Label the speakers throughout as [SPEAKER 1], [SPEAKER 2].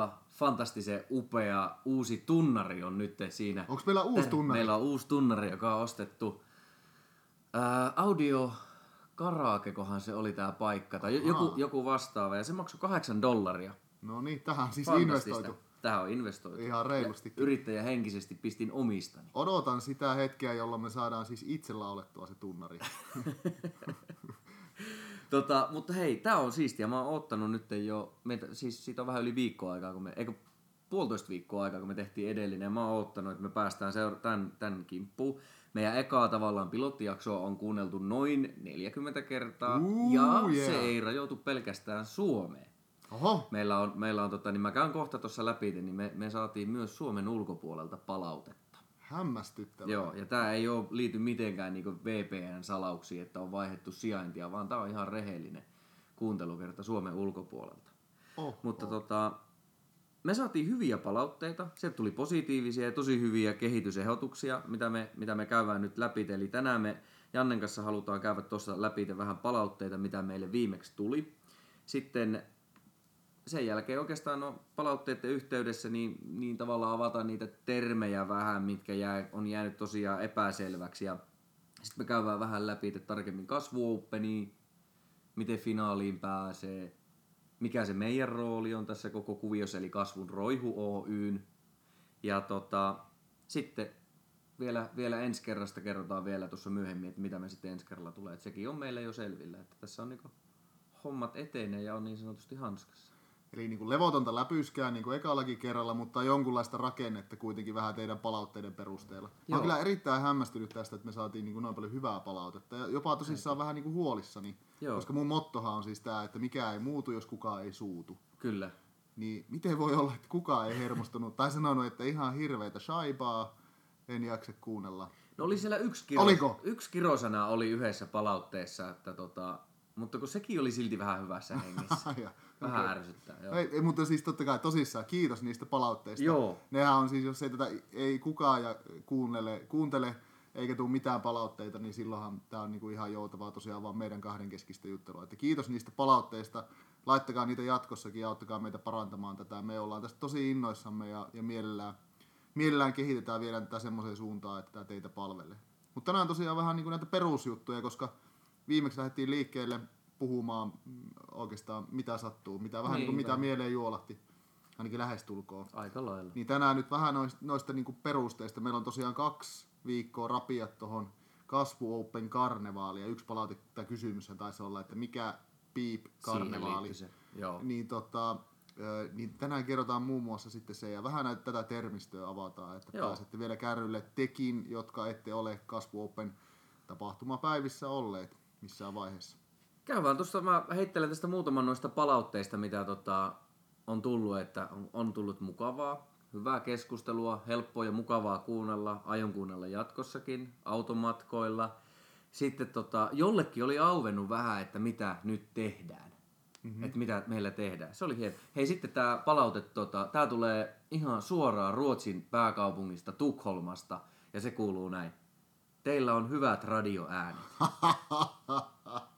[SPEAKER 1] aivan fantastisen upea uusi tunnari on nyt siinä.
[SPEAKER 2] Onko meillä uusi tunnari?
[SPEAKER 1] Meillä on uusi tunnari, joka on ostettu. Ää, audio Karakekohan se oli tämä paikka, tai joku, joku vastaava, ja se maksoi kahdeksan dollaria.
[SPEAKER 2] No niin, tähän on siis investoitu.
[SPEAKER 1] Tähän on investoitu.
[SPEAKER 2] Ihan reilusti.
[SPEAKER 1] Yrittäjä henkisesti pistin omistani.
[SPEAKER 2] Odotan sitä hetkeä, jolloin me saadaan siis itse laulettua se tunnari.
[SPEAKER 1] Tota, mutta hei, tää on siistiä. Mä oon ottanut nyt jo, meitä, siis siitä on vähän yli viikkoa aikaa, kun me, eikö puolitoista viikkoa aikaa, kun me tehtiin edellinen. Ja mä oon ottanut, että me päästään seura- tämän, tämän kimppuun. Meidän ekaa tavallaan pilottijaksoa on kuunneltu noin 40 kertaa.
[SPEAKER 2] Uu,
[SPEAKER 1] ja
[SPEAKER 2] yeah.
[SPEAKER 1] se ei rajoitu pelkästään Suomeen.
[SPEAKER 2] Oho,
[SPEAKER 1] Meillä on, meillä on tota, niin mä käyn kohta tuossa läpi, niin me, me saatiin myös Suomen ulkopuolelta palautetta.
[SPEAKER 2] Hämmästyttävää.
[SPEAKER 1] Joo, ja tämä ei ole liity mitenkään niinku VPN-salauksiin, että on vaihdettu sijaintia, vaan tämä on ihan rehellinen kuuntelukerta Suomen ulkopuolelta.
[SPEAKER 2] Oh,
[SPEAKER 1] Mutta tota, me saatiin hyviä palautteita, sieltä tuli positiivisia ja tosi hyviä kehitysehdotuksia, mitä me, mitä me käydään nyt läpi. Eli tänään me Jannen kanssa halutaan käydä tuossa läpi vähän palautteita, mitä meille viimeksi tuli. Sitten sen jälkeen oikeastaan no, palautteiden yhteydessä niin, niin tavallaan avataan niitä termejä vähän, mitkä jää, on jäänyt tosiaan epäselväksi. Ja sitten me käydään vähän läpi että tarkemmin kasvuopenia, miten finaaliin pääsee, mikä se meidän rooli on tässä koko kuviossa, eli Kasvun Roihu Oyn. Ja tota, sitten vielä, vielä ensi kerrasta kerrotaan vielä tuossa myöhemmin, että mitä me sitten ensi kerralla tulee. Et sekin on meillä jo selvillä, että tässä on niinku hommat etenee ja on niin sanotusti hanskassa.
[SPEAKER 2] Eli niin kuin levotonta läpyskää niin kuin ekallakin kerralla, mutta jonkunlaista rakennetta kuitenkin vähän teidän palautteiden perusteella. Mä
[SPEAKER 1] Joo.
[SPEAKER 2] oon kyllä erittäin hämmästynyt tästä, että me saatiin niin kuin noin paljon hyvää palautetta. Ja jopa tosissaan vähän niin kuin huolissani,
[SPEAKER 1] Joo.
[SPEAKER 2] koska mun mottohan on siis tämä, että mikä ei muutu, jos kukaan ei suutu.
[SPEAKER 1] Kyllä.
[SPEAKER 2] Niin miten voi olla, että kukaan ei hermostunut tai sanonut, että ihan hirveitä shaibaa, en jaksa kuunnella.
[SPEAKER 1] No oli siellä yksi, kiro,
[SPEAKER 2] Oliko?
[SPEAKER 1] yksi kirosana oli yhdessä palautteessa, että tota, mutta kun sekin oli silti vähän hyvässä hengessä. Vähän ärsyttää, joo.
[SPEAKER 2] Ei, ei, mutta siis totta kai tosissaan kiitos niistä palautteista.
[SPEAKER 1] Joo.
[SPEAKER 2] Nehän on siis, jos ei tätä ei kukaan ja kuuntele, kuuntele eikä tule mitään palautteita, niin silloinhan tämä on niinku ihan joutavaa tosiaan vaan meidän kahden keskistä juttelua. Että kiitos niistä palautteista, laittakaa niitä jatkossakin ja auttakaa meitä parantamaan tätä. Me ollaan tästä tosi innoissamme ja, ja mielellään, mielellään kehitetään vielä tätä semmoiseen suuntaan, että tämä teitä palvelee. Mutta tänään tosiaan vähän niin kuin näitä perusjuttuja, koska viimeksi lähdettiin liikkeelle puhumaan mm, oikeastaan mitä sattuu, mitä vähän
[SPEAKER 1] Niin,
[SPEAKER 2] niin, kuin mitä mieleen juolahti, ainakin lähestulkoon.
[SPEAKER 1] Aika lailla.
[SPEAKER 2] Niin tänään nyt vähän noista, noista niinku perusteista. Meillä on tosiaan kaksi viikkoa rapiat tuohon Kasvu Open Karnevaali. Ja yksi palaute tai kysymys taisi olla, että mikä piip karnevaali.
[SPEAKER 1] Joo.
[SPEAKER 2] Niin, tota, niin tänään kerrotaan muun muassa sitten se, ja vähän näitä, tätä termistöä avataan, että
[SPEAKER 1] Joo.
[SPEAKER 2] pääsette vielä kärrylle tekin, jotka ette ole Kasvu Open tapahtumapäivissä olleet missään vaiheessa.
[SPEAKER 1] Käydään tuosta, mä heittelen tästä muutaman noista palautteista, mitä tota, on tullut, että on, on tullut mukavaa, hyvää keskustelua, helppoa ja mukavaa kuunnella, aion kuunnella jatkossakin, automatkoilla. Sitten tota, jollekin oli auvennut vähän, että mitä nyt tehdään. Mm-hmm. Että mitä meillä tehdään. Se oli hieno. Hei sitten tämä palaute, tota, tämä tulee ihan suoraan Ruotsin pääkaupungista Tukholmasta ja se kuuluu näin. Teillä on hyvät radioäänet.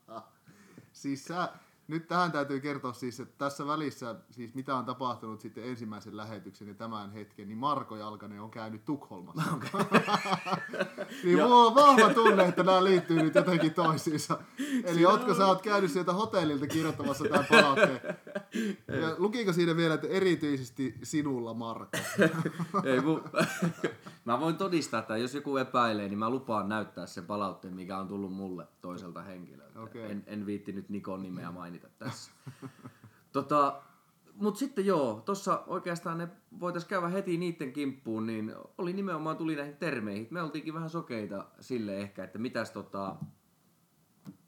[SPEAKER 2] Siis sä, nyt tähän täytyy kertoa siis, että tässä välissä, siis mitä on tapahtunut sitten ensimmäisen lähetyksen ja tämän hetken, niin Marko Jalkanen on käynyt Tukholmassa. niin mulla on vahva tunne, että nämä liittyy nyt jotenkin toisiinsa. Eli ootko sä oot käynyt sieltä hotellilta kirjoittamassa tämän palautteen? Ja lukiko siinä vielä, että erityisesti sinulla Marko?
[SPEAKER 1] Ei, mun... mä voin todistaa, että jos joku epäilee, niin mä lupaan näyttää sen palautteen, mikä on tullut mulle toiselta henkilöltä.
[SPEAKER 2] Okei.
[SPEAKER 1] En, en viitti nyt Nikon nimeä mainita tässä. tota, Mutta sitten joo, tuossa oikeastaan ne voitaisiin käydä heti niiden kimppuun, niin oli nimenomaan tuli näihin termeihin. Me oltiinkin vähän sokeita sille ehkä, että mitäs tota,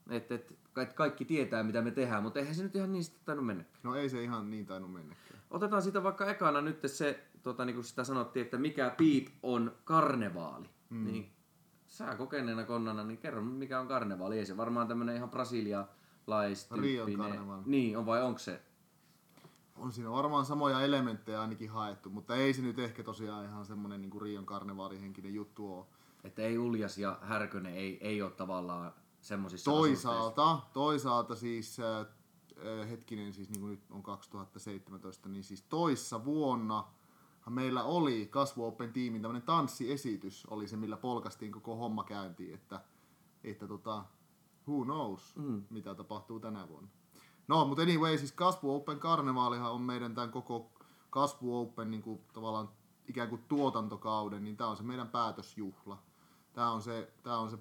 [SPEAKER 1] että et, et kaikki tietää mitä me tehdään, mutta eihän se nyt ihan niin sitten tainnut mennä.
[SPEAKER 2] No ei se ihan niin tainnut mennäkään.
[SPEAKER 1] Otetaan sitä vaikka ekana nyt se, tota, niin kuin sitä sanottiin, että mikä piip on karnevaali. Mm. Niin sä kokeneena konnana, niin kerro mikä on karnevaali. Ei se varmaan tämmönen ihan brasilialaistyyppinen.
[SPEAKER 2] Rion karnevaali.
[SPEAKER 1] Niin, on vai onko se?
[SPEAKER 2] On siinä varmaan samoja elementtejä ainakin haettu, mutta ei se nyt ehkä tosiaan ihan semmoinen niin Rion karnevaalihenkinen juttu ole.
[SPEAKER 1] Että ei Uljas ja Härkönen ei, ei ole tavallaan semmoisissa
[SPEAKER 2] Toisaalta, toisaalta siis äh, äh, hetkinen, siis niin kuin nyt on 2017, niin siis toissa vuonna meillä oli Kasvu Open tiimin tämmöinen tanssiesitys, oli se millä polkastiin koko homma käyntiin, että, että tota, who knows, mm. mitä tapahtuu tänä vuonna. No, mutta anyway, siis Kasvu Open Karnevaalihan on meidän tämän koko Kasvu Open niin kuin, tavallaan ikään kuin tuotantokauden, niin tämä on se meidän päätösjuhla. Tämä on se, tämä on se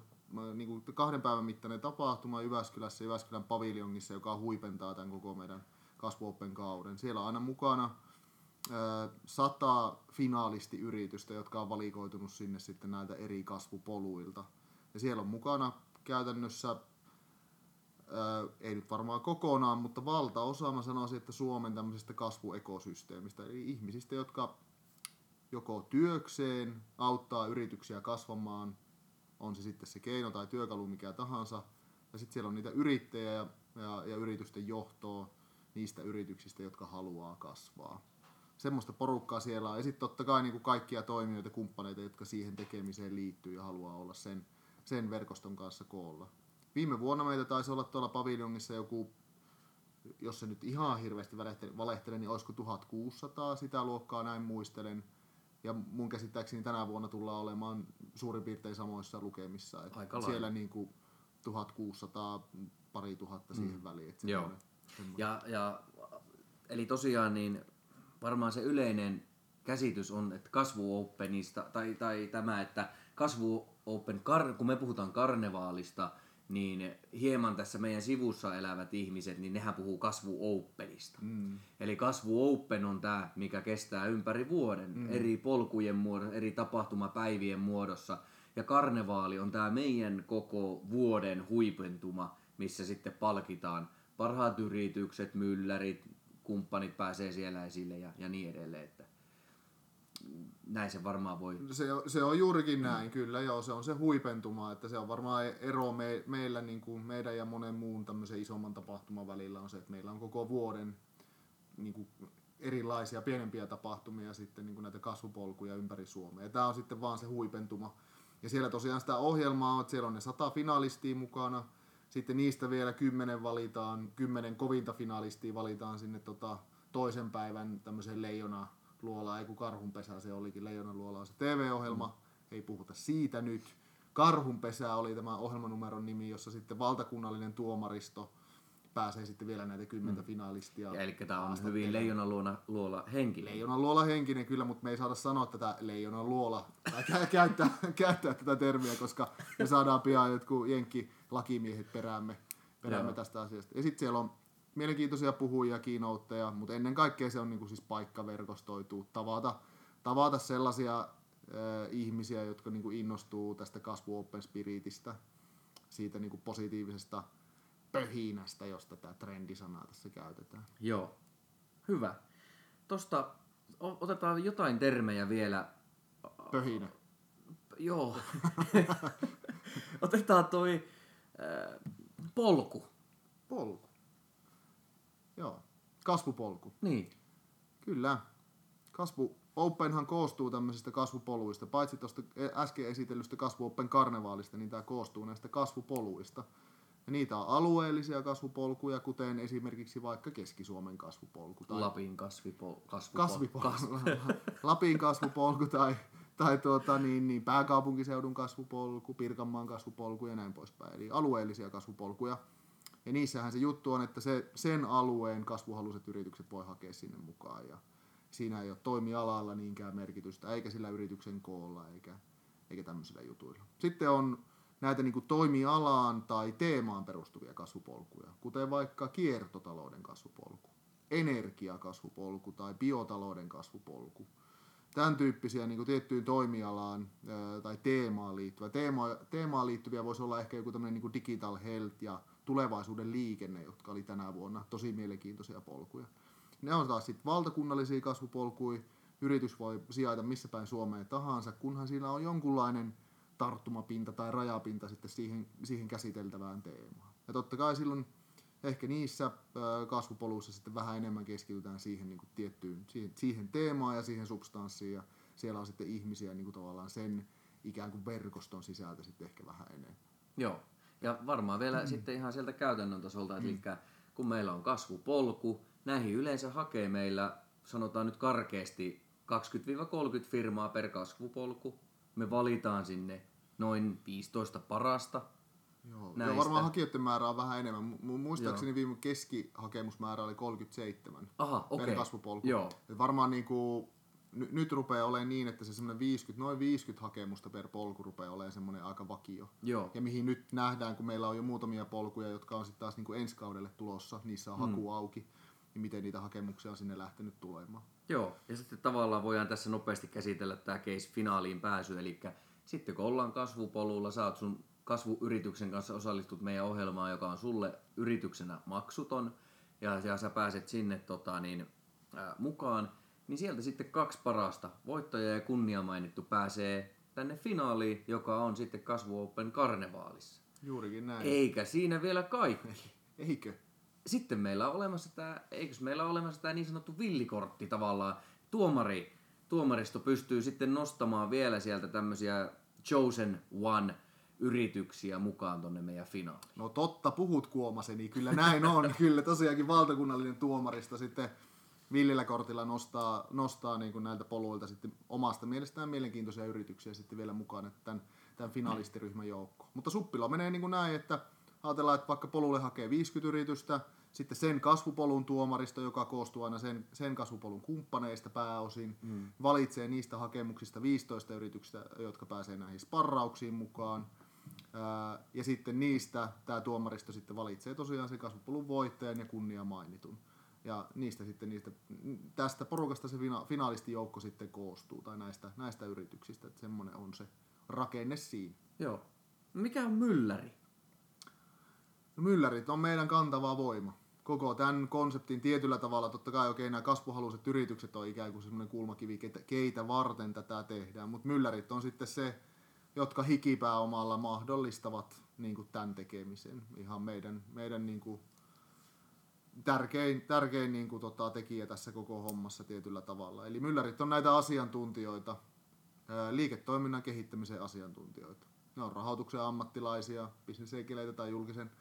[SPEAKER 2] niin kuin kahden päivän mittainen tapahtuma Jyväskylässä, Jyväskylän paviljongissa, joka huipentaa tämän koko meidän Kasvu Open kauden. Siellä on aina mukana sata finaalistiyritystä, jotka on valikoitunut sinne sitten näiltä eri kasvupoluilta. Ja siellä on mukana käytännössä ei nyt varmaan kokonaan, mutta valtaosa mä sanoisin, että Suomen tämmöisestä kasvuekosysteemistä, eli ihmisistä, jotka joko työkseen auttaa yrityksiä kasvamaan, on se sitten se keino tai työkalu mikä tahansa, ja sitten siellä on niitä yrittäjiä ja, ja, ja yritysten johtoa niistä yrityksistä, jotka haluaa kasvaa. Semmoista porukkaa siellä on. Ja sitten totta kai niin kuin kaikkia toimijoita, kumppaneita, jotka siihen tekemiseen liittyy ja haluaa olla sen, sen verkoston kanssa koolla. Viime vuonna meitä taisi olla tuolla paviljongissa joku, jos se nyt ihan hirveästi valehtelee, niin olisiko 1600 sitä luokkaa, näin muistelen. Ja mun käsittääkseni tänä vuonna tullaan olemaan suurin piirtein samoissa lukemissa. Että Aika siellä niin kuin 1600, pari tuhatta siihen mm. väliin.
[SPEAKER 1] Joo. Ja, ja, eli tosiaan niin varmaan se yleinen käsitys on, että kasvu Openista, tai, tai tämä, että kasvu Open, kun me puhutaan karnevaalista, niin hieman tässä meidän sivussa elävät ihmiset, niin nehän puhuu kasvu Openista. Mm. Eli kasvu Open on tämä, mikä kestää ympäri vuoden, mm. eri polkujen muodossa, eri tapahtumapäivien muodossa. Ja karnevaali on tämä meidän koko vuoden huipentuma, missä sitten palkitaan parhaat yritykset, myllärit, kumppanit pääsee siellä esille ja, ja niin edelleen. Että näin se varmaan voi...
[SPEAKER 2] Se se on juurikin näin, kyllä joo, se on se huipentuma, että se on varmaan ero me, meillä, niin kuin meidän ja monen muun tämmöisen isomman tapahtuman välillä on se, että meillä on koko vuoden niin kuin erilaisia pienempiä tapahtumia sitten niin kuin näitä kasvupolkuja ympäri Suomea. Tämä on sitten vaan se huipentuma. Ja siellä tosiaan sitä ohjelmaa on, että siellä on ne sata finalistia mukana, sitten niistä vielä kymmenen valitaan, kymmenen kovinta finalistia valitaan sinne tota, toisen päivän tämmöiseen leijona luola, ei kun karhunpesä se olikin, leijonan luola on se TV-ohjelma, mm. ei puhuta siitä nyt. Karhunpesä oli tämä ohjelmanumeron nimi, jossa sitten valtakunnallinen tuomaristo pääsee sitten vielä näitä kymmentä mm. finalistia.
[SPEAKER 1] Ja eli tämä on hyvin leijonan luola, luola henkinen.
[SPEAKER 2] Leijonan luola henkinen kyllä, mutta me ei saada sanoa tätä leijonan luola, tai käyttää, käyttää tätä termiä, koska me saadaan pian jotkut jenkki lakimiehet peräämme, peräämme tästä asiasta. Ja sitten siellä on mielenkiintoisia puhujia, kiinoutteja, mutta ennen kaikkea se on niin kuin siis paikka verkostoituu, tavata, tavata sellaisia äh, ihmisiä, jotka niin kuin innostuu tästä kasvu open spiritistä, siitä niin kuin positiivisesta pöhinästä, josta tämä trendisanaa tässä käytetään.
[SPEAKER 1] Joo, hyvä. Tosta otetaan jotain termejä vielä.
[SPEAKER 2] Pöhinä.
[SPEAKER 1] Joo. otetaan toi polku.
[SPEAKER 2] Polku. Joo, kasvupolku.
[SPEAKER 1] Niin.
[SPEAKER 2] Kyllä. Kasvu Openhan koostuu tämmöisistä kasvupoluista. Paitsi tuosta äsken esitellystä Kasvu Open karnevaalista, niin tämä koostuu näistä kasvupoluista. Ja niitä on alueellisia kasvupolkuja, kuten esimerkiksi vaikka Keski-Suomen kasvupolku.
[SPEAKER 1] Tai Lapin kasvipol-
[SPEAKER 2] kasvupolku. kasvipolku. Lapin kasvupolku tai, tai tuota, niin, niin, pääkaupunkiseudun kasvupolku, Pirkanmaan kasvupolku ja näin poispäin. Eli alueellisia kasvupolkuja. Ja niissähän se juttu on, että se, sen alueen kasvuhaluiset yritykset voi hakea sinne mukaan. Ja siinä ei ole toimialalla niinkään merkitystä, eikä sillä yrityksen koolla, eikä, eikä tämmöisillä jutuilla. Sitten on näitä niin kuin toimialaan tai teemaan perustuvia kasvupolkuja, kuten vaikka kiertotalouden kasvupolku, energiakasvupolku tai biotalouden kasvupolku. Tämän tyyppisiä niin kuin tiettyyn toimialaan tai teemaan liittyviä. Teema, teemaan liittyviä voisi olla ehkä joku tämmöinen niin digital health ja tulevaisuuden liikenne, jotka oli tänä vuonna tosi mielenkiintoisia polkuja. Ne on taas sitten valtakunnallisia kasvupolkuja. Yritys voi sijaita missä päin Suomeen tahansa, kunhan siinä on jonkunlainen tarttumapinta tai rajapinta sitten siihen, siihen käsiteltävään teemaan. Ja totta kai silloin ehkä niissä kasvupoluissa sitten vähän enemmän keskitytään siihen niin kuin tiettyyn, siihen, siihen teemaan ja siihen substanssiin ja siellä on sitten ihmisiä niin kuin tavallaan sen ikään kuin verkoston sisältä sitten ehkä vähän enemmän.
[SPEAKER 1] Joo, ja varmaan vielä mm. sitten ihan sieltä käytännön tasolta, mm. eli kun meillä on kasvupolku, näihin yleensä hakee meillä, sanotaan nyt karkeasti, 20-30 firmaa per kasvupolku. Me valitaan sinne noin 15 parasta.
[SPEAKER 2] Joo,
[SPEAKER 1] näistä.
[SPEAKER 2] ja varmaan hakijoiden määrä on vähän enemmän. Mu- Muistaakseni viime keskihakemusmäärä oli 37
[SPEAKER 1] Aha, okei.
[SPEAKER 2] per kasvupolku.
[SPEAKER 1] Joo.
[SPEAKER 2] Et varmaan niinku, n- nyt rupeaa olemaan niin, että se semmoinen 50, noin 50 hakemusta per polku rupeaa olemaan semmoinen aika vakio.
[SPEAKER 1] Joo.
[SPEAKER 2] Ja mihin nyt nähdään, kun meillä on jo muutamia polkuja, jotka on sitten taas niinku ensi kaudelle tulossa, niissä on
[SPEAKER 1] Mm.
[SPEAKER 2] haku auki, niin miten niitä hakemuksia on sinne lähtenyt tulemaan.
[SPEAKER 1] Joo, ja sitten tavallaan voidaan tässä nopeasti käsitellä tämä case finaaliin pääsy, eli sitten kun ollaan kasvupolulla, saat sun kasvuyrityksen kanssa osallistut meidän ohjelmaan, joka on sulle yrityksenä maksuton, ja, ja sä pääset sinne tota, niin, ää, mukaan, niin sieltä sitten kaksi parasta, voittaja ja kunnia mainittu, pääsee tänne finaaliin, joka on sitten Kasvu Open Karnevaalissa.
[SPEAKER 2] Juurikin näin.
[SPEAKER 1] Eikä siinä vielä kaikki.
[SPEAKER 2] Eikö?
[SPEAKER 1] Sitten meillä on olemassa tämä, eikös meillä ole olemassa tämä niin sanottu villikortti tavallaan. Tuomari, tuomaristo pystyy sitten nostamaan vielä sieltä tämmöisiä chosen one yrityksiä mukaan tonne meidän finaaliin.
[SPEAKER 2] No totta, puhut kuomaseni, kyllä näin on. kyllä tosiaankin valtakunnallinen tuomarista sitten villillä kortilla nostaa, nostaa niin kuin näiltä poluilta sitten omasta mielestään mielenkiintoisia yrityksiä sitten vielä mukaan että tämän, tämän finalistiryhmän joukkoon. Mutta suppila menee niin kuin näin, että ajatellaan, että vaikka polulle hakee 50 yritystä, sitten sen kasvupolun tuomaristo, joka koostuu aina sen, sen kasvupolun kumppaneista pääosin, mm. valitsee niistä hakemuksista 15 yrityksistä, jotka pääsee näihin sparrauksiin mukaan. Ja sitten niistä tämä tuomaristo sitten valitsee tosiaan sen kasvupolun voittajan ja kunnia mainitun. Ja niistä sitten niistä, tästä porukasta se fina, finalistijoukko sitten koostuu, tai näistä, näistä yrityksistä, että semmoinen on se rakenne siinä.
[SPEAKER 1] Joo. Mikä on mylläri?
[SPEAKER 2] No, myllärit on meidän kantava voima. Koko tämän konseptin tietyllä tavalla, totta kai okei, nämä kasvuhaluiset yritykset on ikään kuin semmoinen kulmakivi, keitä, keitä varten tätä tehdään, mutta myllärit on sitten se, jotka hikipääomalla mahdollistavat niin kuin tämän tekemisen. Ihan meidän, meidän niin kuin tärkein, tärkein niin kuin, tota, tekijä tässä koko hommassa tietyllä tavalla. Eli myllärit on näitä asiantuntijoita, liiketoiminnan kehittämisen asiantuntijoita. Ne on rahoituksen ammattilaisia, bisnesenkeleitä tai julkisen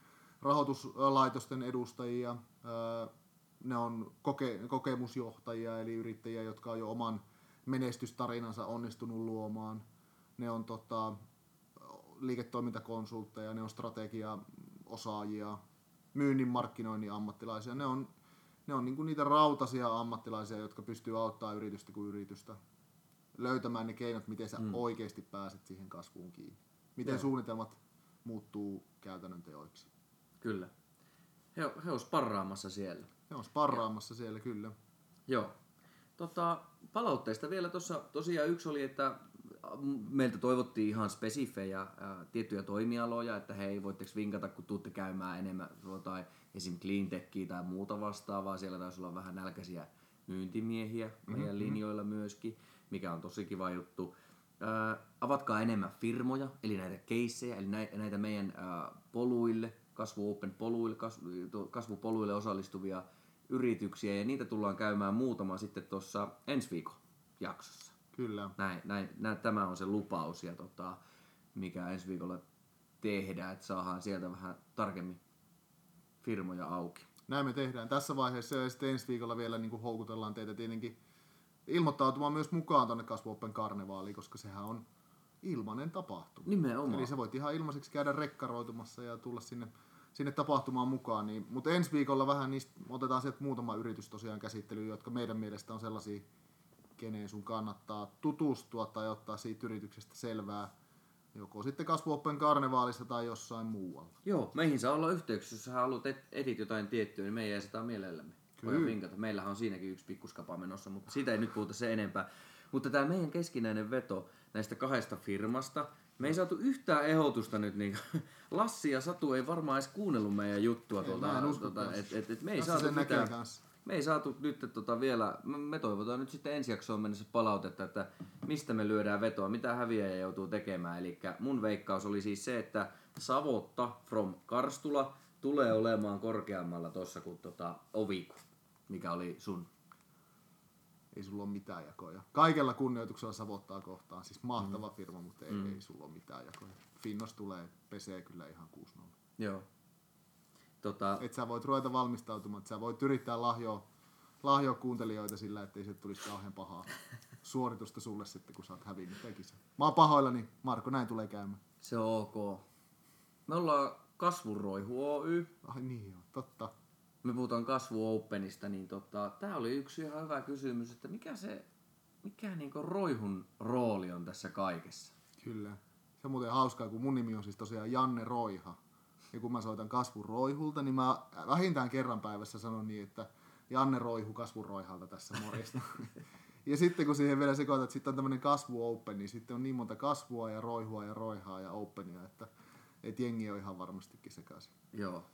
[SPEAKER 2] rahoituslaitosten edustajia. Ne on koke, kokemusjohtajia eli yrittäjiä, jotka on jo oman menestystarinansa onnistunut luomaan. Ne on tota, liiketoimintakonsultteja, ne on strategiaosaajia, myynnin markkinoinnin ammattilaisia. Ne on, ne on niinku niitä rautaisia ammattilaisia, jotka pystyy auttamaan yritystä kuin yritystä löytämään ne keinot, miten sä mm. oikeasti pääset siihen kasvuun kiinni. Miten
[SPEAKER 1] Joo.
[SPEAKER 2] suunnitelmat muuttuu käytännön teoiksi.
[SPEAKER 1] Kyllä. He, he on sparraamassa siellä.
[SPEAKER 2] Ne on sparraamassa siellä kyllä.
[SPEAKER 1] Joo. Tota, palautteista vielä tuossa tosiaan yksi oli, että meiltä toivottiin ihan spesifejä ää, tiettyjä toimialoja, että hei, voitteko vinkata, kun tuutte käymään enemmän tai esim. cleantechia tai muuta vastaavaa. Siellä taisi olla vähän nälkäisiä myyntimiehiä meidän linjoilla myöskin, mikä on tosi kiva juttu. Ää, avatkaa enemmän firmoja, eli näitä keissejä, eli näitä, näitä meidän ää, poluille, kasvu open poluille, kasvu, kasvupoluille osallistuvia yrityksiä, ja niitä tullaan käymään muutama sitten tuossa ensi viikon jaksossa.
[SPEAKER 2] Kyllä.
[SPEAKER 1] Näin, näin, näin, tämä on se lupaus, ja tota, mikä ensi viikolla tehdään, että saadaan sieltä vähän tarkemmin firmoja auki.
[SPEAKER 2] Näin me tehdään tässä vaiheessa ja sitten ensi viikolla vielä niin kuin houkutellaan teitä tietenkin ilmoittautumaan myös mukaan tuonne Kasvuoppen karnevaaliin, koska sehän on ilmainen tapahtuma.
[SPEAKER 1] Nimenomaan.
[SPEAKER 2] Eli sä voit ihan ilmaiseksi käydä rekkaroitumassa ja tulla sinne, sinne tapahtumaan mukaan. Niin, mutta ensi viikolla vähän niistä otetaan sieltä muutama yritys tosiaan käsittelyyn, jotka meidän mielestä on sellaisia, keneen sun kannattaa tutustua tai ottaa siitä yrityksestä selvää. Joko sitten Kasvuoppen karnevaalissa tai jossain muualla.
[SPEAKER 1] Joo, meihin saa olla yhteyksissä, jos sä haluat et, etit jotain tiettyä, niin me ei sitä mielellämme. Kyllä. vinkata. Meillähän on siinäkin yksi pikkuskapa menossa, mutta siitä ei nyt puhuta se enempää. Mutta tämä meidän keskinäinen veto näistä kahdesta firmasta, me ei saatu yhtään ehdotusta nyt, niin Lassi ja Satu ei varmaan edes kuunnellut meidän juttua tuolta,
[SPEAKER 2] en kans.
[SPEAKER 1] et, et, et me ei saatu mitään, me ei saatu nyt tota vielä, me- me toivotaan nyt sitten ensi jaksoon mennessä palautetta, että mistä me lyödään vetoa, mitä häviäjä joutuu tekemään. Eli mun veikkaus oli siis se, että Savotta from Karstula tulee olemaan korkeammalla tuossa kuin tota Oviku, mikä oli sun.
[SPEAKER 2] Ei sulla ole mitään jakoja. Kaikella kunnioituksella Savottaa kohtaan. Siis mahtava mm. firma, mutta ei, ei sulla ole mitään jakoja. Finnos tulee, pesee kyllä ihan 6-0.
[SPEAKER 1] Joo. Tota,
[SPEAKER 2] Että sä voit ruveta valmistautumaan, että sä voit yrittää lahjoa, lahjoa kuuntelijoita sillä, ettei se tulisi kauhean pahaa suoritusta sulle sitten, kun sä oot hävinnyt kisan. Mä oon pahoillani, Marko, näin tulee käymään.
[SPEAKER 1] se on ok. Me ollaan Kasvuroihu Oy.
[SPEAKER 2] Ai niin joo, totta.
[SPEAKER 1] Me puhutaan Kasvu Openista, niin tota, tää oli yksi ihan hyvä kysymys, että mikä se, mikä niinku Roihun rooli on tässä kaikessa?
[SPEAKER 2] Kyllä. Se on muuten hauskaa, kun mun nimi on siis tosiaan Janne Roiha. Ja kun mä soitan kasvun roihulta, niin mä vähintään kerran päivässä sanon niin, että Janne Roihu kasvun roihalta tässä morjesta. ja sitten kun siihen vielä sekoitat, että sitten on tämmöinen kasvu open, niin sitten on niin monta kasvua ja roihua ja roihaa ja openia, että et jengi on ihan varmastikin sekaisin. Joo.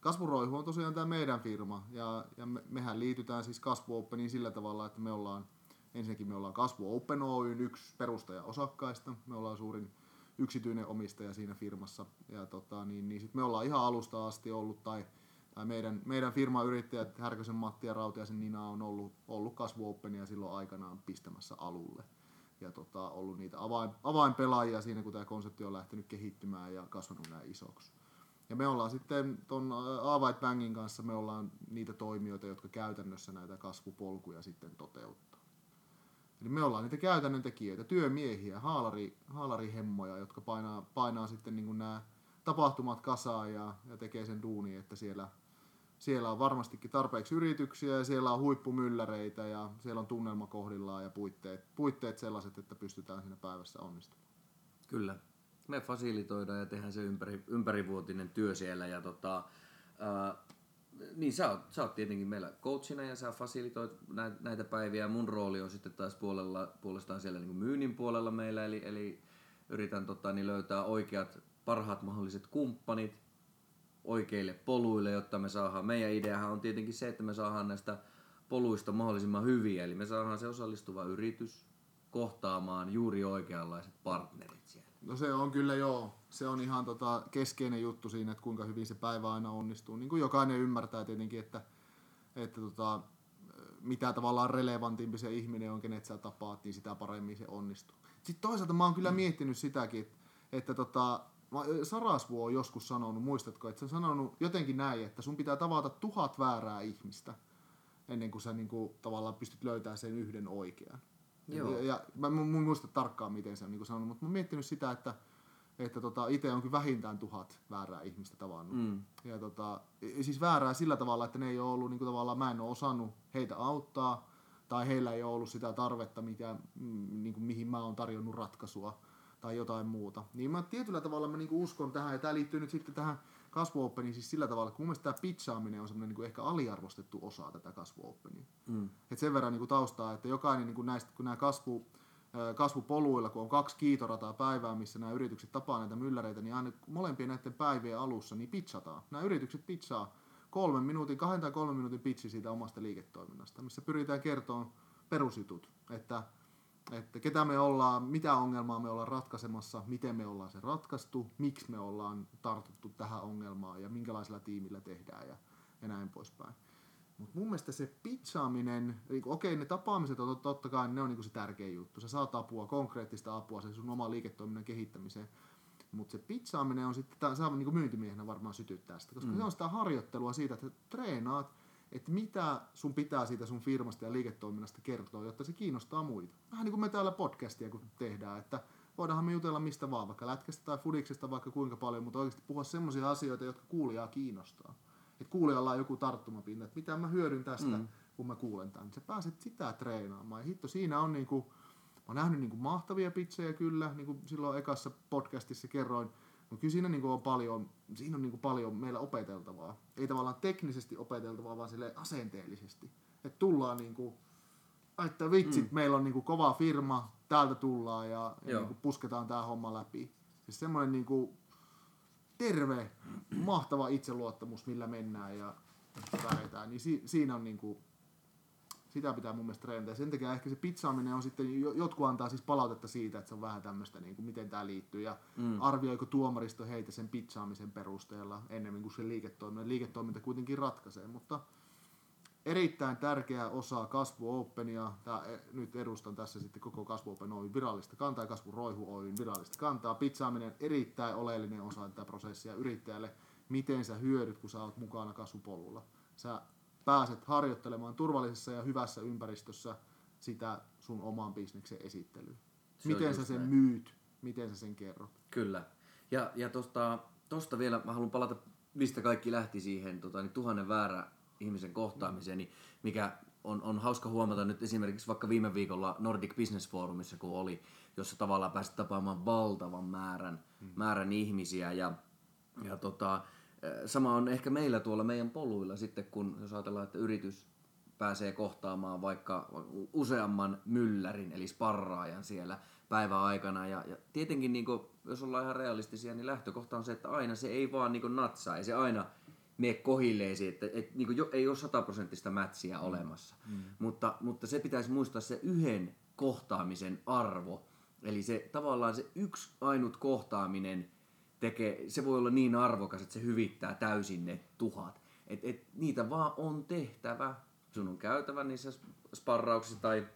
[SPEAKER 2] Kasvuroihu on tosiaan tämä meidän firma ja, ja me, mehän liitytään siis Kasvu Openiin sillä tavalla, että me ollaan ensinnäkin me ollaan Kasvu Open Oyn yksi perustaja osakkaista. Me ollaan suurin yksityinen omistaja siinä firmassa ja tota, niin, niin sit me ollaan ihan alusta asti ollut tai, tai meidän, meidän firman yrittäjät Härkösen Matti ja Rautiaisen Nina on ollut, ollut Kasvu Openia silloin aikanaan pistämässä alulle ja tota, ollut niitä avain, avainpelaajia siinä, kun tämä konsepti on lähtenyt kehittymään ja kasvanut näin isoksi. Ja me ollaan sitten tuon Avite Bangin kanssa me ollaan niitä toimijoita, jotka käytännössä näitä kasvupolkuja sitten toteuttaa. Eli me ollaan niitä käytännön tekijöitä, työmiehiä, haalari, haalarihemmoja, jotka painaa, painaa sitten niin nämä tapahtumat kasaan ja, ja tekee sen duuni, että siellä, siellä on varmastikin tarpeeksi yrityksiä ja siellä on huippumylläreitä ja siellä on tunnelma kohdillaan ja puitteet, puitteet sellaiset, että pystytään siinä päivässä onnistumaan.
[SPEAKER 1] Kyllä. Me fasilitoidaan ja tehdään se ympäri, ympärivuotinen työ siellä. Ja tota, ää, niin sä oot, sä oot tietenkin meillä coachina ja sä fasilitoit näitä, päiviä. Mun rooli on sitten taas puolella, puolestaan siellä niin myynnin puolella meillä. Eli, eli yritän tota, niin löytää oikeat, parhaat mahdolliset kumppanit oikeille poluille, jotta me saadaan, meidän ideahan on tietenkin se, että me saadaan näistä poluista mahdollisimman hyviä, eli me saadaan se osallistuva yritys kohtaamaan juuri oikeanlaiset partnerit.
[SPEAKER 2] No se on kyllä joo. Se on ihan tota keskeinen juttu siinä, että kuinka hyvin se päivä aina onnistuu. Niin kuin jokainen ymmärtää tietenkin, että, että tota, mitä tavallaan relevantimpi se ihminen on, kenet sä tapaat, niin sitä paremmin se onnistuu. Sitten toisaalta mä oon kyllä miettinyt sitäkin, että, että tota, Sarasvuo on joskus sanonut, muistatko, että se on sanonut jotenkin näin, että sun pitää tavata tuhat väärää ihmistä ennen kuin sä niin kuin, tavallaan pystyt löytämään sen yhden oikean.
[SPEAKER 1] Joo.
[SPEAKER 2] Ja, ja mä en mu- muista tarkkaan, miten se on niin sanonut, mutta mä oon miettinyt sitä, että, että tota, itse on kyllä vähintään tuhat väärää ihmistä tavannut.
[SPEAKER 1] Mm.
[SPEAKER 2] Ja tota, siis väärää sillä tavalla, että ne ei ole ollut, niin kuin tavallaan mä en ole osannut heitä auttaa, tai heillä ei ole ollut sitä tarvetta, mikä, mm, niin kuin, mihin mä oon tarjonnut ratkaisua tai jotain muuta. Niin mä tietyllä tavalla mä niin kuin uskon tähän, ja tämä liittyy nyt sitten tähän kasvuopeniin siis sillä tavalla, että mun mielestä tämä pitchaaminen on semmoinen niin kuin ehkä aliarvostettu osa tätä kasvuopenia.
[SPEAKER 1] Mm.
[SPEAKER 2] Et sen verran niin kuin taustaa, että jokainen niin kuin näistä, kun nämä kasvu, kasvupoluilla, kun on kaksi kiitorataa päivää, missä nämä yritykset tapaa näitä mylläreitä, niin aina molempien näiden päivien alussa niin pitchataan. Nämä yritykset pitchaa kolmen minuutin, kahden tai kolmen minuutin pitchi siitä omasta liiketoiminnasta, missä pyritään kertomaan perusjutut, että, että ketä me ollaan, mitä ongelmaa me ollaan ratkaisemassa, miten me ollaan se ratkaistu, miksi me ollaan tartuttu tähän ongelmaan ja minkälaisella tiimillä tehdään ja, ja näin poispäin. Mutta mun mielestä se pitchaaminen, niin okei ne tapaamiset on tot- totta kai, ne on niinku se tärkein juttu. Sä saat apua, konkreettista apua sen sun oman liiketoiminnan kehittämiseen. Mutta se pitchaaminen on sitten, tää, sä niinku myyntimiehenä varmaan sytyttää sitä, koska mm. se on sitä harjoittelua siitä, että treenaat, että mitä sun pitää siitä sun firmasta ja liiketoiminnasta kertoa, jotta se kiinnostaa muita. Vähän niin kuin me täällä podcastia kun tehdään, että voidaanhan me jutella mistä vaan, vaikka lätkästä tai fudiksesta vaikka kuinka paljon, mutta oikeasti puhua semmoisia asioita, jotka kuulijaa kiinnostaa. Että kuulijalla on joku tarttumapinta, että mitä mä hyödyn tästä, mm. kun mä kuulen tämän. Sä pääset sitä treenaamaan. Ja hitto, siinä on niinku, mä oon nähnyt niinku mahtavia pitsejä kyllä, niin kuin silloin ekassa podcastissa kerroin, mutta kyllä siinä niinku on paljon, siinä on niinku paljon meillä opeteltavaa. Ei tavallaan teknisesti opeteltavaa, vaan sille asenteellisesti. Että tullaan niinku, että vitsit, mm. meillä on niinku kova firma, täältä tullaan ja, ja
[SPEAKER 1] Joo.
[SPEAKER 2] niinku pusketaan tämä homma läpi. Siis semmoinen niinku terve, mahtava itseluottamus, millä mennään ja lähdetään, niin si, siinä on niinku, sitä pitää mun mielestä treenata. Ja sen takia ehkä se pitsaaminen on sitten, jo- jotkut antaa siis palautetta siitä, että se on vähän tämmöistä, niin kuin miten tämä liittyy. Ja mm. arvioiko tuomaristo heitä sen pitsaamisen perusteella enemmän kuin se liiketoiminta. Liiketoiminta kuitenkin ratkaisee, mutta erittäin tärkeä osa Kasvu Openia. Tää, e, nyt edustan tässä sitten koko Kasvu Open Oyn virallista kantaa ja Kasvu Roihu Oyn virallista kantaa. Pitsaaminen erittäin oleellinen osa tätä prosessia yrittäjälle. miten sä hyödyt, kun sä oot mukana kasvupolulla. Sä pääset harjoittelemaan turvallisessa ja hyvässä ympäristössä sitä sun oman bisneksen esittelyä.
[SPEAKER 1] Se
[SPEAKER 2] Miten sä sen
[SPEAKER 1] näin.
[SPEAKER 2] myyt, miten sä sen kerrot.
[SPEAKER 1] Kyllä. Ja, ja tosta, tosta vielä, mä haluan palata, mistä kaikki lähti siihen tota, niin tuhannen väärä ihmisen kohtaamiseen, niin mikä on, on hauska huomata nyt esimerkiksi vaikka viime viikolla Nordic Business Forumissa, kun oli, jossa tavallaan pääsit tapaamaan valtavan määrän, määrän ihmisiä ja, ja tota, sama on ehkä meillä tuolla meidän poluilla sitten, kun jos ajatellaan, että yritys pääsee kohtaamaan vaikka useamman myllärin, eli sparraajan siellä päivän aikana. Ja, ja tietenkin, niin kuin, jos ollaan ihan realistisia, niin lähtökohta on se, että aina se ei vaan niin natsaa, ei se aina mene kohilleesi, että et, niin jo, ei ole sataprosenttista mätsiä olemassa. Mm. Mutta, mutta se pitäisi muistaa se yhden kohtaamisen arvo. Eli se tavallaan se yksi ainut kohtaaminen tekee, se voi olla niin arvokas, että se hyvittää täysin ne tuhat. Et, et, niitä vaan on tehtävä. Sun on käytävä niissä sparrauksissa tai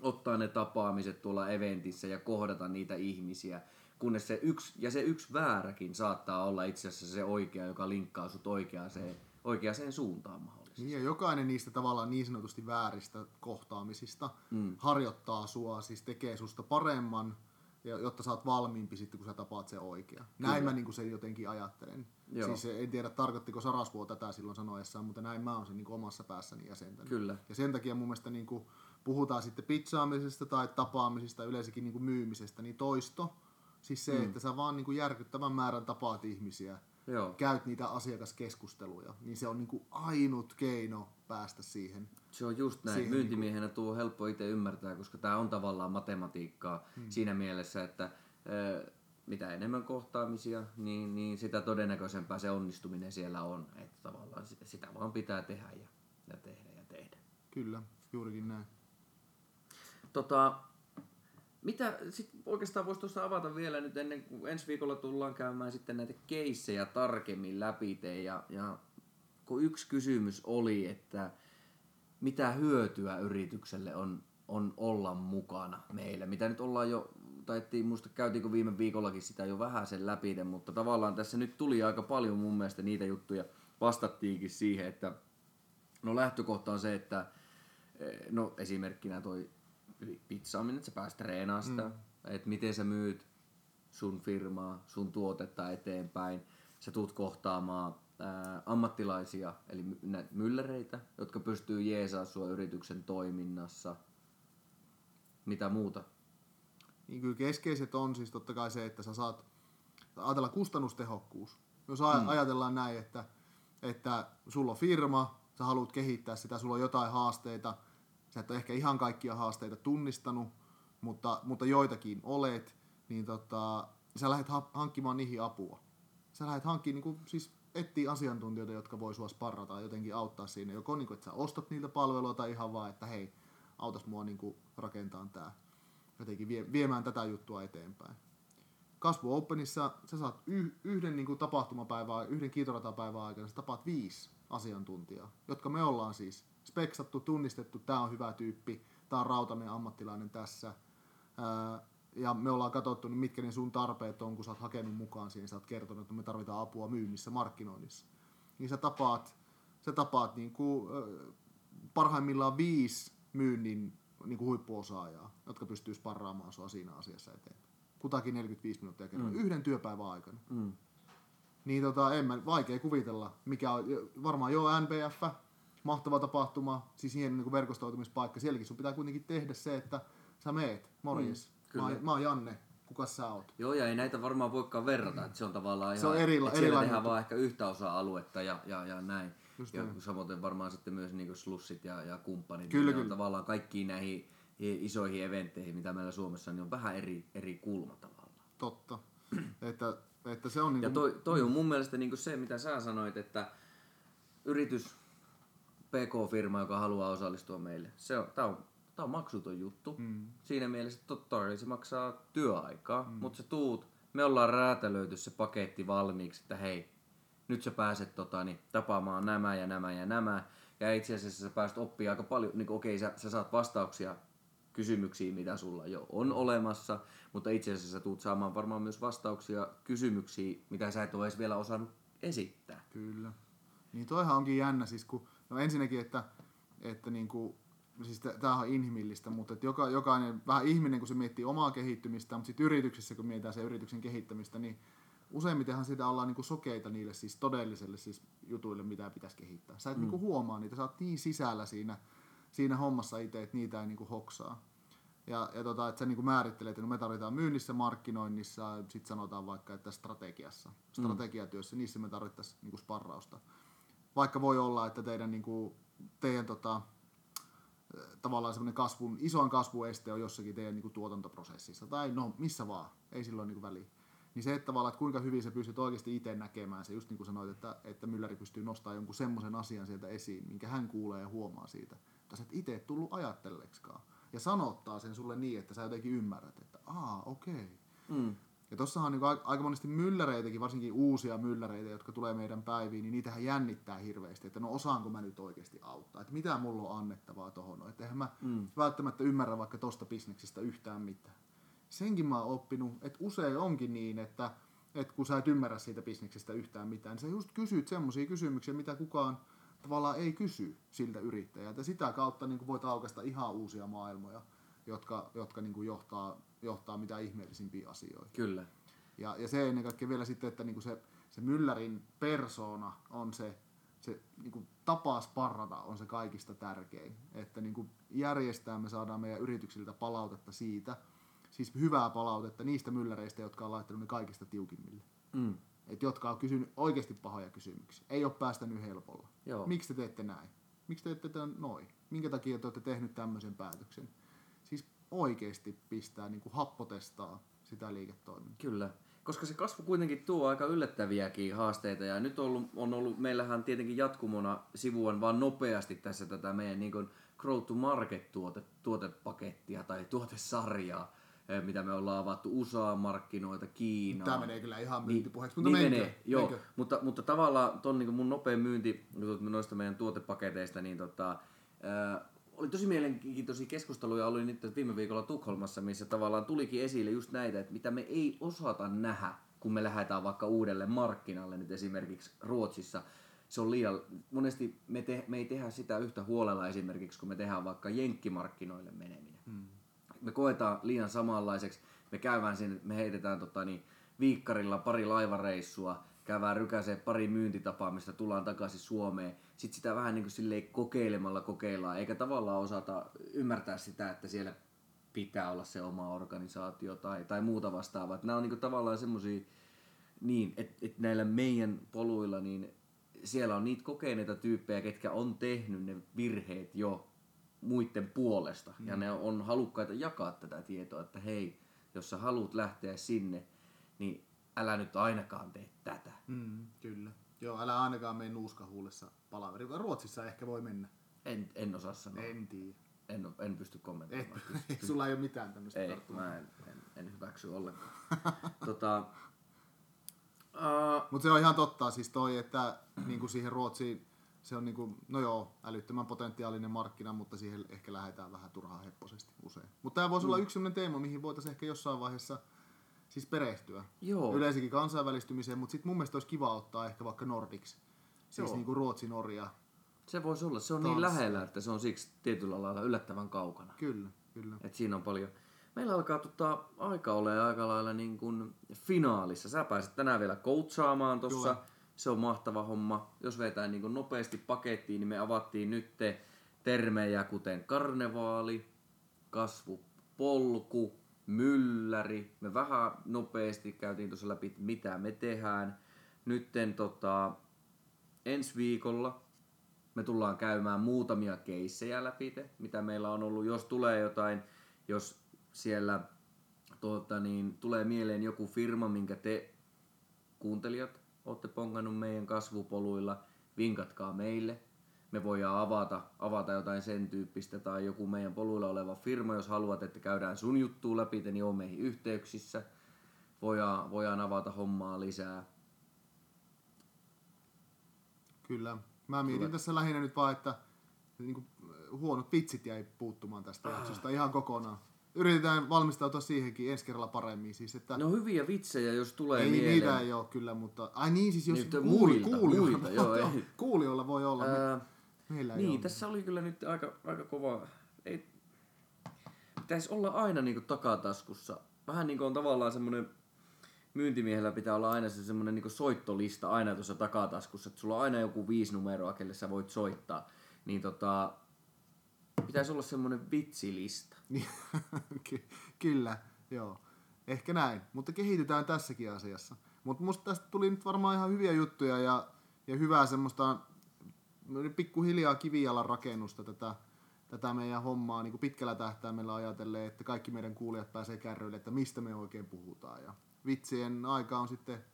[SPEAKER 1] ottaa ne tapaamiset tuolla eventissä ja kohdata niitä ihmisiä. Kunnes se yksi, ja se yksi vääräkin saattaa olla itse asiassa se oikea, joka linkkaa sut oikeaan, oikeaan suuntaan mahdollisesti.
[SPEAKER 2] Niin ja jokainen niistä tavallaan niin sanotusti vääristä kohtaamisista mm. harjoittaa sua, siis tekee susta paremman, jotta sä oot valmiimpi sitten, kun sä tapaat sen oikea. Näin mä niin sen jotenkin ajattelen.
[SPEAKER 1] Joo.
[SPEAKER 2] Siis en tiedä, tarkoittiko Sarasvuo tätä silloin sanoessaan, mutta näin mä oon sen niin omassa päässäni jäsentänyt.
[SPEAKER 1] Kyllä.
[SPEAKER 2] Ja sen takia mun mielestä niin kuin puhutaan sitten pitsaamisesta tai tapaamisesta, yleensäkin niin kuin myymisestä, niin toisto, siis se, mm. että sä vaan niin kuin järkyttävän määrän tapaat ihmisiä,
[SPEAKER 1] Joo.
[SPEAKER 2] käyt niitä asiakaskeskusteluja, niin se on niin kuin ainut keino päästä siihen.
[SPEAKER 1] Se on just näin.
[SPEAKER 2] Siihen
[SPEAKER 1] Myyntimiehenä tuo on helppo itse ymmärtää, koska tämä on tavallaan matematiikkaa hmm. siinä mielessä, että ö, mitä enemmän kohtaamisia, niin, niin sitä todennäköisempää se onnistuminen siellä on. Että tavallaan sitä, sitä vaan pitää tehdä ja, ja tehdä ja tehdä.
[SPEAKER 2] Kyllä, juurikin näin.
[SPEAKER 1] Tota, mitä sit oikeastaan voisi tuossa avata vielä nyt ennen kuin ensi viikolla tullaan käymään sitten näitä keissejä tarkemmin läpi ja, ja kun yksi kysymys oli, että mitä hyötyä yritykselle on, on olla mukana meillä, mitä nyt ollaan jo, taittiin muista käytiinkö viime viikollakin sitä jo vähän sen läpi, mutta tavallaan tässä nyt tuli aika paljon mun mielestä niitä juttuja, vastattiinkin siihen, että no lähtökohta on se, että no esimerkkinä toi pizzaaminen, että sä pääset treenaamaan sitä, mm. että miten sä myyt sun firmaa, sun tuotetta eteenpäin. Sä tuut kohtaamaan ää, ammattilaisia, eli näitä mylläreitä, jotka pystyy jeesaa sua yrityksen toiminnassa. Mitä muuta?
[SPEAKER 2] Niin kyllä keskeiset on siis totta kai se, että sä saat ajatella kustannustehokkuus. Jos mm. ajatellaan näin, että, että sulla on firma, sä haluat kehittää sitä, sulla on jotain haasteita, sä et ole ehkä ihan kaikkia haasteita tunnistanut, mutta, mutta joitakin olet, niin tota, sä lähdet ha- hankkimaan niihin apua. Sä lähdet hankkimaan, niin kuin, siis etsiä asiantuntijoita, jotka voi sua sparrata ja jotenkin auttaa siinä. Joko niin kuin, että sä ostat niiltä palvelua tai ihan vaan, että hei, autas mua niin kuin, rakentaa tää, jotenkin vie, viemään tätä juttua eteenpäin. Kasvu Openissa sä saat yh, yhden niin kuin, tapahtumapäivää, yhden kiitoratapäivän aikana, sä tapaat viisi asiantuntijaa, jotka me ollaan siis speksattu, tunnistettu, tämä on hyvä tyyppi, tämä on rautainen ammattilainen tässä. Ää, ja me ollaan katsottu, niin mitkä ne sun tarpeet on, kun sä oot hakenut mukaan siihen, sä oot kertonut, että me tarvitaan apua myynnissä, markkinoinnissa. Niin sä tapaat, sä tapaat niin kuin, parhaimmillaan viisi myynnin niin kuin huippuosaajaa, jotka pystyy sparraamaan sua siinä asiassa eteenpäin. Kutakin 45 minuuttia kerran, mm. yhden työpäivän aikana.
[SPEAKER 1] Mm.
[SPEAKER 2] Niin tota, en mä, vaikea kuvitella, mikä on, varmaan joo NBF, mahtava tapahtuma, siis hieno niin verkostoitumispaikka. Sielläkin sun pitää kuitenkin tehdä se, että sä meet, morjes, mm, mä, oon, mä oon Janne, kuka sä oot?
[SPEAKER 1] Joo, ja ei näitä varmaan voikaan verrata, että se on tavallaan ihan,
[SPEAKER 2] Se on erila-
[SPEAKER 1] että siellä tehdään vaan ehkä yhtä osa-aluetta ja, ja, ja näin.
[SPEAKER 2] Just
[SPEAKER 1] ja
[SPEAKER 2] näin.
[SPEAKER 1] samoin varmaan sitten myös niin slussit ja, ja kumppanit.
[SPEAKER 2] Kyllä,
[SPEAKER 1] niin ne on
[SPEAKER 2] kyllä.
[SPEAKER 1] tavallaan kaikkiin näihin isoihin eventteihin, mitä meillä Suomessa on, niin on vähän eri, eri kulma tavallaan.
[SPEAKER 2] Totta. että, että se on niin
[SPEAKER 1] Ja toi, toi on mun mielestä niin se, mitä sä sanoit, että yritys, PK-firma, joka haluaa osallistua meille, se on, tää on, tää on maksuton juttu. Mm. Siinä mielessä totta kai se maksaa työaikaa, mm. mutta sä tuut, me ollaan räätälöity se paketti valmiiksi, että hei, nyt sä pääset tota, niin, tapaamaan nämä ja nämä ja nämä. Ja itse asiassa sä pääset oppia aika paljon, niin okei, sä, sä saat vastauksia kysymyksiin, mitä sulla jo on olemassa, mutta itse asiassa sä tuut saamaan varmaan myös vastauksia kysymyksiin, mitä sä et ole edes vielä osannut esittää.
[SPEAKER 2] Kyllä. Niin toihan onkin jännä, siis kun, no ensinnäkin, että, että niinku, siis tämähän on inhimillistä, mutta että joka, jokainen, vähän ihminen, kun se miettii omaa kehittymistä, mutta sitten yrityksessä, kun mietitään sen yrityksen kehittämistä, niin useimmitenhan sitä ollaan niinku sokeita niille siis todelliselle siis jutuille, mitä pitäisi kehittää. Sä et mm. niinku huomaa niitä, sä oot niin sisällä siinä, siinä hommassa itse, että niitä ei niinku hoksaa. Ja, ja tota, että sä niinku määrittelet, että no me tarvitaan myynnissä, markkinoinnissa, sitten sanotaan vaikka, että strategiassa, strategiatyössä, mm. niissä me tarvittaisiin niinku sparrausta. Vaikka voi olla, että teidän, niinku, teidän tota, tavallaan semmoinen kasvun, isoin kasvueste on jossakin teidän niinku tuotantoprosessissa, tai no missä vaan, ei silloin niinku väliä. Niin se, että tavallaan, että kuinka hyvin sä pystyt oikeasti itse näkemään se, just niin kuin sanoit, että, että Mylläri pystyy nostamaan jonkun semmoisen asian sieltä esiin, minkä hän kuulee ja huomaa siitä. Mutta sä et itse tullut ajatelleeksikaan. Ja sanottaa sen sulle niin, että sä jotenkin ymmärrät, että aa, okei. Okay. Mm. Ja tossahan on niin aika monesti mylläreitäkin, varsinkin uusia mylläreitä, jotka tulee meidän päiviin, niin niitähän jännittää hirveästi, että no osaanko mä nyt oikeasti auttaa, että mitä mulla on annettavaa tohon, että eihän mä mm. välttämättä ymmärrä vaikka tosta bisneksestä yhtään mitään senkin mä oon oppinut, että usein onkin niin, että, että kun sä et ymmärrä siitä bisneksestä yhtään mitään, niin sä just kysyt semmoisia kysymyksiä, mitä kukaan tavallaan ei kysy siltä yrittäjältä. Sitä kautta niin voit aukaista ihan uusia maailmoja, jotka, jotka niin johtaa, johtaa mitä ihmeellisimpiä asioita.
[SPEAKER 1] Kyllä.
[SPEAKER 2] Ja, ja se ennen kaikkea vielä sitten, että niin se, se myllärin persona on se, se niin kuin tapa sparrata on se kaikista tärkein. Että niin kuin järjestää me saadaan meidän yrityksiltä palautetta siitä, siis hyvää palautetta niistä mylläreistä, jotka on laittanut ne kaikista tiukimmille. Mm. Et jotka on kysynyt oikeasti pahoja kysymyksiä. Ei ole päästänyt helpolla. Joo. Miksi te teette näin? Miksi te teette noin? Minkä takia te olette tehnyt tämmöisen päätöksen? Oikeasti pistää, niin kuin happotestaa sitä liiketoimintaa.
[SPEAKER 1] Kyllä. Koska se kasvu kuitenkin tuo aika yllättäviäkin haasteita. Ja nyt on ollut, on ollut meillähän tietenkin jatkumona sivuan vaan nopeasti tässä tätä meidän niin Grow to Market tuote, tuotepakettia tai tuotesarjaa Eh, mitä me ollaan avattu USA-markkinoita, Kiinaa.
[SPEAKER 2] Tämä menee kyllä ihan niin, myyntipuheeksi, mutta niin
[SPEAKER 1] menee, joo. Menkö? Mutta, mutta tavallaan ton niin mun nopea myynti noista meidän tuotepaketeista, niin tota, äh, oli tosi mielenkiintoisia keskusteluja, oli nyt viime viikolla Tukholmassa, missä tavallaan tulikin esille just näitä, että mitä me ei osata nähdä, kun me lähdetään vaikka uudelle markkinalle, nyt esimerkiksi Ruotsissa. Se on liian, monesti me, te, me ei tehdä sitä yhtä huolella esimerkiksi, kun me tehdään vaikka jenkkimarkkinoille meneminen. Hmm me koetaan liian samanlaiseksi. Me käydään sinne, me heitetään tota, niin, viikkarilla pari laivareissua, käydään rykäsee pari myyntitapaamista, tullaan takaisin Suomeen. Sitten sitä vähän niin kuin kokeilemalla kokeillaan, eikä tavallaan osata ymmärtää sitä, että siellä pitää olla se oma organisaatio tai, tai muuta vastaavaa. Nämä on niin kuin tavallaan semmoisia, niin, että et näillä meidän poluilla, niin siellä on niitä kokeneita tyyppejä, ketkä on tehnyt ne virheet jo muiden puolesta. Mm. Ja ne on halukkaita jakaa tätä tietoa, että hei, jos sä haluat lähteä sinne, niin älä nyt ainakaan tee tätä.
[SPEAKER 2] Joo, älä ainakaan mene nuuskahuulessa palaveri. Ruotsissa ehkä voi mennä.
[SPEAKER 1] En, en osaa sanoa.
[SPEAKER 2] En tiedä.
[SPEAKER 1] En, en pysty kommentoimaan.
[SPEAKER 2] Et, sulla ei ole mitään tämmöistä
[SPEAKER 1] Ei, mä en, en, en hyväksy ollenkaan. tota, uh,
[SPEAKER 2] Mutta se on ihan totta, siis toi, että niin kuin siihen Ruotsiin se on niinku, no joo, älyttömän potentiaalinen markkina, mutta siihen ehkä lähdetään vähän turhaan hepposesti usein. Mutta tämä voisi mm. olla yksi sellainen teema, mihin voitaisiin ehkä jossain vaiheessa siis perehtyä. Joo. Yleensäkin kansainvälistymiseen, mutta sitten mun mielestä olisi kiva ottaa ehkä vaikka Nordics. Siis niinku Ruotsi, Norja.
[SPEAKER 1] Se voisi olla. Se on Tanssi. niin lähellä, että se on siksi tietyllä lailla yllättävän kaukana.
[SPEAKER 2] Kyllä, kyllä.
[SPEAKER 1] Et siinä on paljon. Meillä alkaa tota, aika ole aika lailla niin kuin finaalissa. Sä pääset tänään vielä coachaamaan tuossa se on mahtava homma. Jos vetää niin nopeasti pakettiin, niin me avattiin nyt termejä kuten karnevaali, kasvupolku, mylläri. Me vähän nopeasti käytiin tuossa läpi, mitä me tehdään. Nytten tota, ensi viikolla me tullaan käymään muutamia keissejä läpi, mitä meillä on ollut. Jos tulee jotain, jos siellä tuota, niin, tulee mieleen joku firma, minkä te kuuntelijat olette pongannut meidän kasvupoluilla, vinkatkaa meille. Me voidaan avata, avata jotain sen tyyppistä tai joku meidän poluilla oleva firma, jos haluat, että käydään sun juttuun läpi, niin on meihin yhteyksissä. Voidaan, voidaan avata hommaa lisää.
[SPEAKER 2] Kyllä. Mä mietin Kyllä. tässä lähinnä nyt vaan, että niin kuin, huonot vitsit jäi puuttumaan tästä jaksosta ihan kokonaan. yritetään valmistautua siihenkin ensi kerralla paremmin. Siis, että
[SPEAKER 1] No hyviä vitsejä, jos tulee
[SPEAKER 2] ei
[SPEAKER 1] mieleen.
[SPEAKER 2] niitä ei ole kyllä, mutta... Ai niin, siis jos kuuli,
[SPEAKER 1] muilta,
[SPEAKER 2] kuulijoilla,
[SPEAKER 1] muilta, joo,
[SPEAKER 2] voi-
[SPEAKER 1] ei.
[SPEAKER 2] kuulijoilla voi olla.
[SPEAKER 1] Ää,
[SPEAKER 2] me, meillä ei
[SPEAKER 1] niin,
[SPEAKER 2] ole.
[SPEAKER 1] tässä oli kyllä nyt aika, aika kova... Ei, pitäisi olla aina niinku takataskussa. Vähän niin kuin on tavallaan semmoinen... Myyntimiehellä pitää olla aina se semmoinen niinku soittolista aina tuossa takataskussa. Että sulla on aina joku viisi numeroa, kelle sä voit soittaa. Niin tota... Pitäisi olla semmoinen vitsilista.
[SPEAKER 2] Niin, ky- kyllä, joo. Ehkä näin, mutta kehitytään tässäkin asiassa. Mutta musta tästä tuli nyt varmaan ihan hyviä juttuja ja, ja hyvää semmoista pikkuhiljaa kivijalan rakennusta tätä, tätä meidän hommaa niin kuin pitkällä tähtäimellä ajatellen, että kaikki meidän kuulijat pääsee kärryille, että mistä me oikein puhutaan. Ja vitsien aika on sitten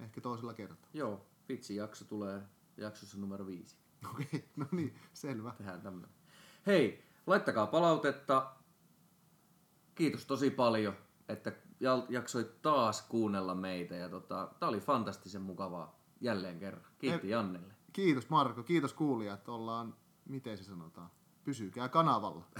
[SPEAKER 2] ehkä toisella kertaa.
[SPEAKER 1] Joo, vitsijakso tulee jaksossa numero viisi.
[SPEAKER 2] Okei, no niin, selvä.
[SPEAKER 1] Tehdään tämmönen. Hei, laittakaa palautetta. Kiitos tosi paljon, että jaksoit taas kuunnella meitä. Ja tota, tää oli fantastisen mukavaa jälleen kerran. Kiitti Jannelle.
[SPEAKER 2] Kiitos Marko, kiitos kuulijat. Ollaan, miten se sanotaan, pysykää kanavalla.